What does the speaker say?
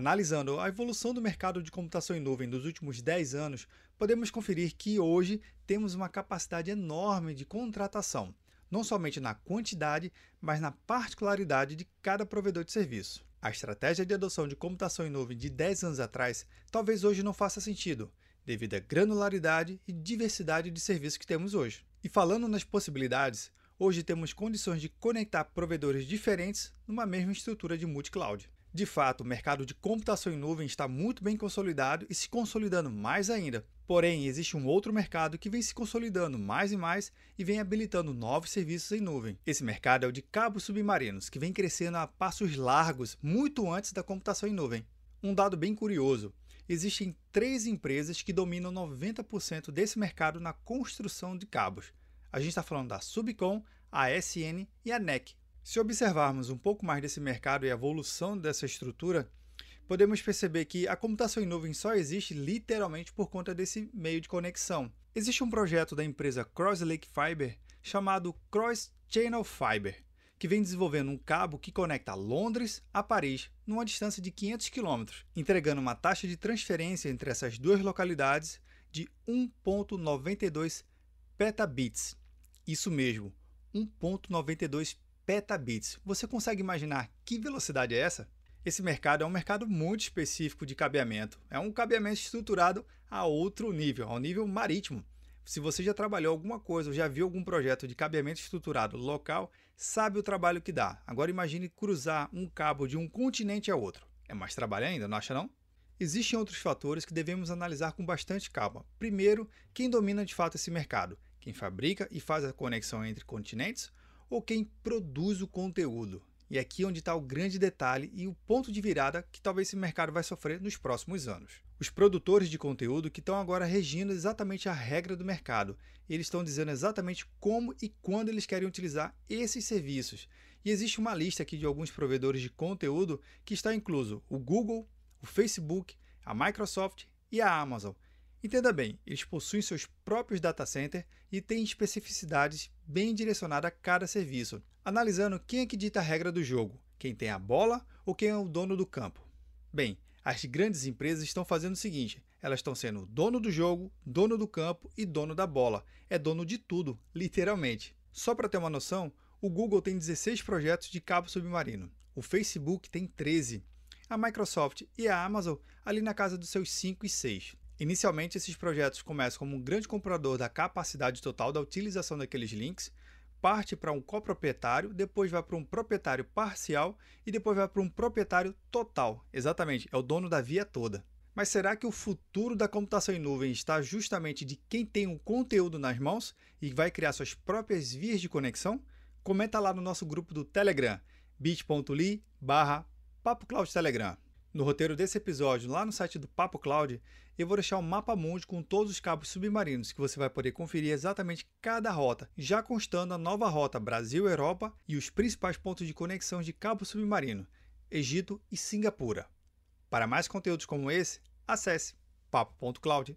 Analisando a evolução do mercado de computação em nuvem nos últimos 10 anos, podemos conferir que hoje temos uma capacidade enorme de contratação, não somente na quantidade, mas na particularidade de cada provedor de serviço. A estratégia de adoção de computação em nuvem de 10 anos atrás talvez hoje não faça sentido, devido à granularidade e diversidade de serviços que temos hoje. E falando nas possibilidades, hoje temos condições de conectar provedores diferentes numa mesma estrutura de multi-cloud. De fato, o mercado de computação em nuvem está muito bem consolidado e se consolidando mais ainda. Porém, existe um outro mercado que vem se consolidando mais e mais e vem habilitando novos serviços em nuvem. Esse mercado é o de cabos submarinos, que vem crescendo a passos largos muito antes da computação em nuvem. Um dado bem curioso: existem três empresas que dominam 90% desse mercado na construção de cabos. A gente está falando da Subcom, a SN e a NEC, se observarmos um pouco mais desse mercado e a evolução dessa estrutura, podemos perceber que a computação em nuvem só existe literalmente por conta desse meio de conexão. Existe um projeto da empresa Cross Lake Fiber chamado Cross Channel Fiber, que vem desenvolvendo um cabo que conecta Londres a Paris numa distância de 500 km, entregando uma taxa de transferência entre essas duas localidades de 1.92 petabits. Isso mesmo, 1.92 petabits. Você consegue imaginar que velocidade é essa? Esse mercado é um mercado muito específico de cabeamento. É um cabeamento estruturado a outro nível, ao nível marítimo. Se você já trabalhou alguma coisa ou já viu algum projeto de cabeamento estruturado local, sabe o trabalho que dá. Agora imagine cruzar um cabo de um continente a outro. É mais trabalho ainda, não acha não? Existem outros fatores que devemos analisar com bastante calma. Primeiro, quem domina de fato esse mercado? Quem fabrica e faz a conexão entre continentes ou quem produz o conteúdo. E aqui é onde está o grande detalhe e o ponto de virada que talvez esse mercado vai sofrer nos próximos anos. Os produtores de conteúdo que estão agora regindo exatamente a regra do mercado. Eles estão dizendo exatamente como e quando eles querem utilizar esses serviços. E existe uma lista aqui de alguns provedores de conteúdo que está incluso o Google, o Facebook, a Microsoft e a Amazon. Entenda bem, eles possuem seus próprios data centers e têm especificidades bem direcionadas a cada serviço, analisando quem é que dita a regra do jogo, quem tem a bola ou quem é o dono do campo. Bem, as grandes empresas estão fazendo o seguinte: elas estão sendo dono do jogo, dono do campo e dono da bola. É dono de tudo, literalmente. Só para ter uma noção, o Google tem 16 projetos de cabo submarino, o Facebook tem 13, a Microsoft e a Amazon ali na casa dos seus 5 e 6. Inicialmente, esses projetos começam como um grande comprador da capacidade total da utilização daqueles links, parte para um coproprietário, depois vai para um proprietário parcial e depois vai para um proprietário total. Exatamente, é o dono da via toda. Mas será que o futuro da computação em nuvem está justamente de quem tem o um conteúdo nas mãos e vai criar suas próprias vias de conexão? Comenta lá no nosso grupo do Telegram, bit.ly barra Telegram. No roteiro desse episódio, lá no site do Papo Cloud, eu vou deixar um mapa mundi com todos os cabos submarinos que você vai poder conferir exatamente cada rota, já constando a nova rota Brasil-Europa e os principais pontos de conexão de cabo submarino, Egito e Singapura. Para mais conteúdos como esse, acesse papo.cloud.